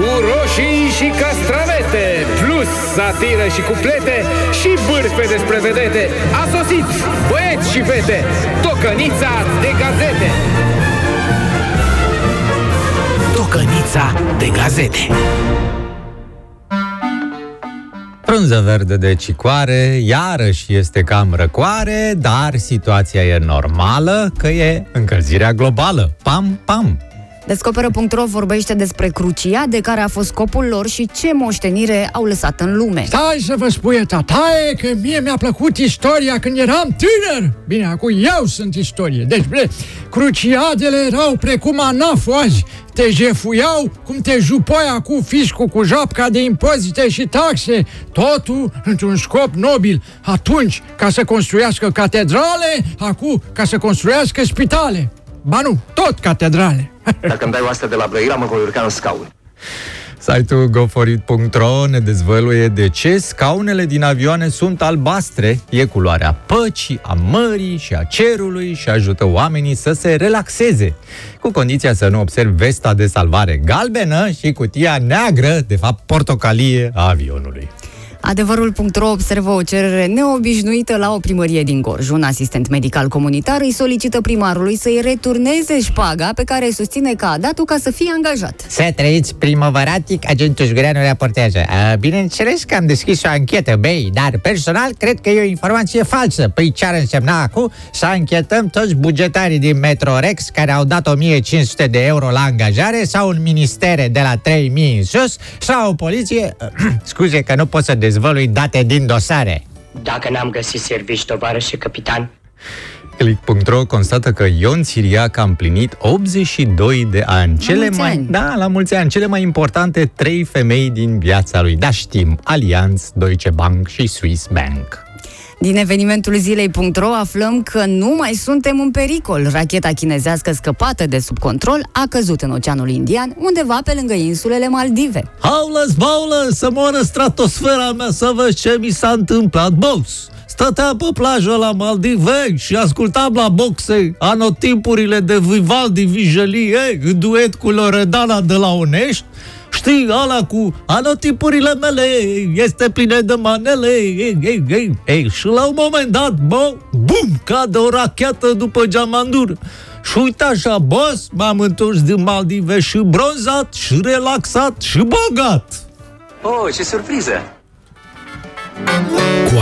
cu roșii și castravete, plus satiră și cuplete și bârfe despre vedete. A sosit, băieți și fete, tocănița de gazete. Tocănița de gazete. Frunză verde de cicoare, iarăși este cam răcoare, dar situația e normală, că e încălzirea globală. Pam, pam! Descoperă.ro vorbește despre crucia de care a fost scopul lor și ce moștenire au lăsat în lume. Stai să vă spui, tataie, că mie mi-a plăcut istoria când eram tânăr. Bine, acum eu sunt istorie. Deci, bre, cruciadele erau precum anaful azi. Te jefuiau cum te jupoia cu fiscul, cu japca de impozite și taxe. Totul într-un scop nobil. Atunci, ca să construiască catedrale, acum, ca să construiască spitale. Ba nu, tot catedrale. Dacă îmi dai o asta de la Brăila, mă voi urca în scaun. Site-ul goforit.ro ne dezvăluie de ce scaunele din avioane sunt albastre. E culoarea păcii, a mării și a cerului și ajută oamenii să se relaxeze. Cu condiția să nu observi vesta de salvare galbenă și cutia neagră, de fapt portocalie, a avionului. Adevărul.ro observă o cerere neobișnuită la o primărie din Gorj. Un asistent medical comunitar îi solicită primarului să-i returneze șpaga pe care susține că a dat-o ca să fie angajat. Să trăiți primăvăratic, agentul Jugureanu raportează. Bineînțeles că am deschis o anchetă, bei, dar personal cred că e o informație falsă. Păi ce ar însemna acum să anchetăm toți bugetarii din Metrorex care au dat 1500 de euro la angajare sau un ministere de la 3000 în sus sau o poliție... Scuze că nu pot să dezvălui date din dosare. Dacă n-am găsit servici, tovarășe capitan, Click.ro constată că Ion Siriac a împlinit 82 de ani. La mulți ani. Da, la mulți ani. Cele mai importante trei femei din viața lui. Da, știm. Allianz, Deutsche Bank și Swiss Bank. Din evenimentul zilei.ro aflăm că nu mai suntem în pericol. Racheta chinezească scăpată de sub control a căzut în Oceanul Indian, undeva pe lângă insulele Maldive. Haulă, baulă, să moară stratosfera mea să văd ce mi s-a întâmplat, boss! Stăteam pe plajă la Maldive și ascultam la boxe anotimpurile de Vivaldi Vigelie în duet cu Loredana de la Onești Știi, ala cu anotipurile mele este plină de manele ei, ei, ei, ei. Și la un moment dat, bă, bum, cade o rachetă după geamandur și uite așa, boss, m-am întors din Maldive și bronzat, și relaxat, și bogat. Oh, ce surpriză!